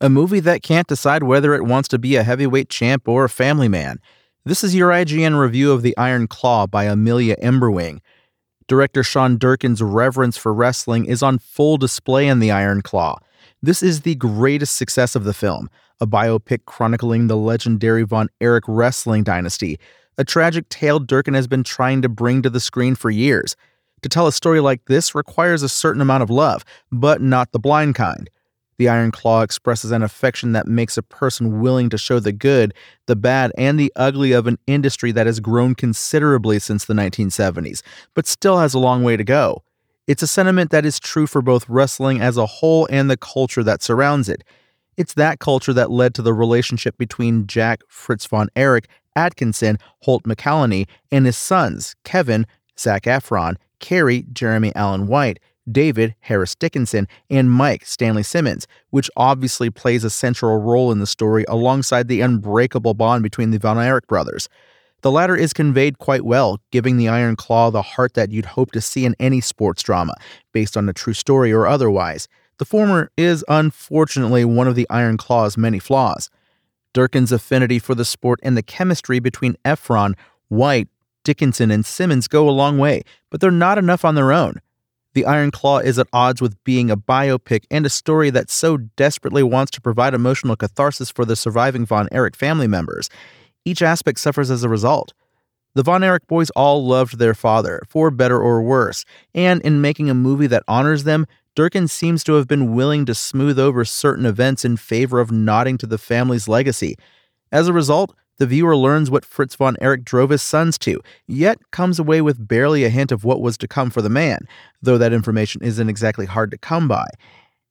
A movie that can't decide whether it wants to be a heavyweight champ or a family man. This is your IGN review of The Iron Claw by Amelia Emberwing. Director Sean Durkin's reverence for wrestling is on full display in The Iron Claw. This is the greatest success of the film, a biopic chronicling the legendary Von Erich wrestling dynasty, a tragic tale Durkin has been trying to bring to the screen for years. To tell a story like this requires a certain amount of love, but not the blind kind. The Iron Claw expresses an affection that makes a person willing to show the good, the bad, and the ugly of an industry that has grown considerably since the 1970s, but still has a long way to go. It's a sentiment that is true for both wrestling as a whole and the culture that surrounds it. It's that culture that led to the relationship between Jack Fritz von Erich Adkisson, Holt McCallany, and his sons, Kevin, Zac Efron, Kerry, Jeremy Allen White, David, Harris Dickinson, and Mike, Stanley Simons, which obviously plays a central role in the story alongside the unbreakable bond between the Von Erich brothers. The latter is conveyed quite well, giving the Iron Claw the heart that you'd hope to see in any sports drama, based on a true story or otherwise. The former is unfortunately one of the Iron Claw's many flaws. Durkin's affinity for the sport and the chemistry between Efron, White, Dickinson, and Simons go a long way, but they're not enough on their own. The Iron Claw is at odds with being a biopic and a story that so desperately wants to provide emotional catharsis for the surviving Von Erich family members. Each aspect suffers as a result. The Von Erich boys all loved their father, for better or worse, and in making a movie that honors them, Durkin seems to have been willing to smooth over certain events in favor of nodding to the family's legacy. As a result, the viewer learns what Fritz von Erich drove his sons to, yet comes away with barely a hint of what was to come for the man, though that information isn't exactly hard to come by.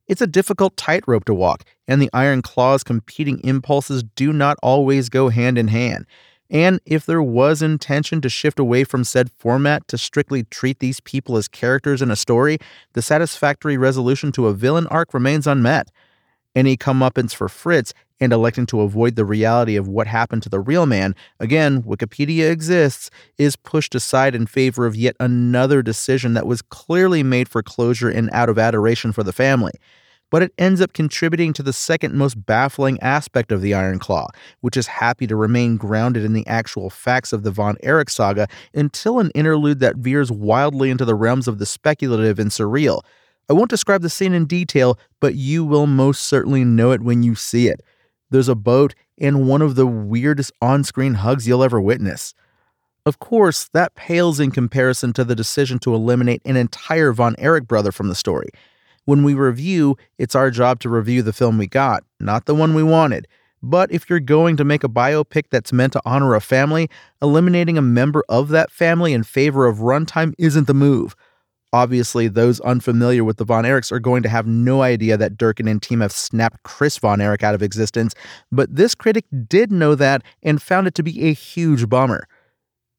It's a difficult tightrope to walk, and the Iron Claw's competing impulses do not always go hand in hand. And if there was intention to shift away from said format to strictly treat these people as characters in a story, the satisfactory resolution to a villain arc remains unmet. Any comeuppance for Fritz and electing to avoid the reality of what happened to the real man, again, Wikipedia exists, is pushed aside in favor of yet another decision that was clearly made for closure and out of adoration for the family. But it ends up contributing to the second most baffling aspect of the Iron Claw, which is happy to remain grounded in the actual facts of the Von Erich saga until an interlude that veers wildly into the realms of the speculative and surreal. I won't describe the scene in detail, but you will most certainly know it when you see it there's a boat, and one of the weirdest on screen hugs you'll ever witness. Of course, that pales in comparison to the decision to eliminate an entire Von Erich brother from the story. When we review, it's our job to review the film we got, not the one we wanted. But if you're going to make a biopic that's meant to honor a family, eliminating a member of that family in favor of runtime isn't the move. Obviously, those unfamiliar with the Von Erichs are going to have no idea that Durkin and team have snapped Chris Von Erich out of existence, but this critic did know that and found it to be a huge bummer.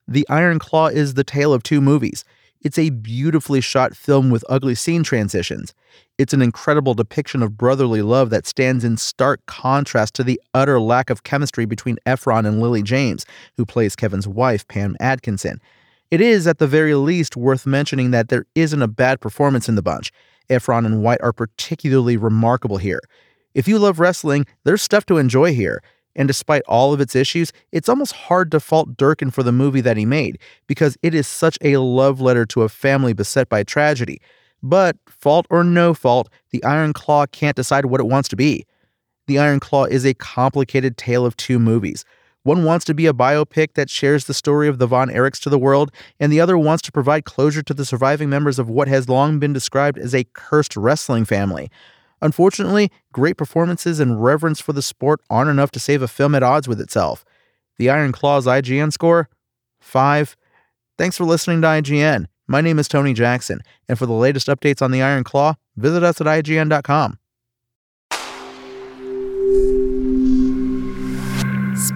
The Iron Claw is the tale of two movies. It's a beautifully shot film with ugly scene transitions. It's an incredible depiction of brotherly love that stands in stark contrast to the utter lack of chemistry between Efron and Lily James, who plays Kevin's wife, Pam Adkisson. It is, at the very least, worth mentioning that there isn't a bad performance in the bunch. Efron and White are particularly remarkable here. If you love wrestling, there's stuff to enjoy here. And despite all of its issues, it's almost hard to fault Durkin for the movie that he made, because it is such a love letter to a family beset by tragedy. But, fault or no fault, the Iron Claw can't decide what it wants to be. The Iron Claw is a complicated tale of two movies. One wants to be a biopic that shares the story of the Von Erichs to the world, and the other wants to provide closure to the surviving members of what has long been described as a cursed wrestling family. Unfortunately, great performances and reverence for the sport aren't enough to save a film at odds with itself. The Iron Claw's IGN score? 5. Thanks for listening to IGN. My name is Tony Jackson, and for the latest updates on the Iron Claw, visit us at IGN.com.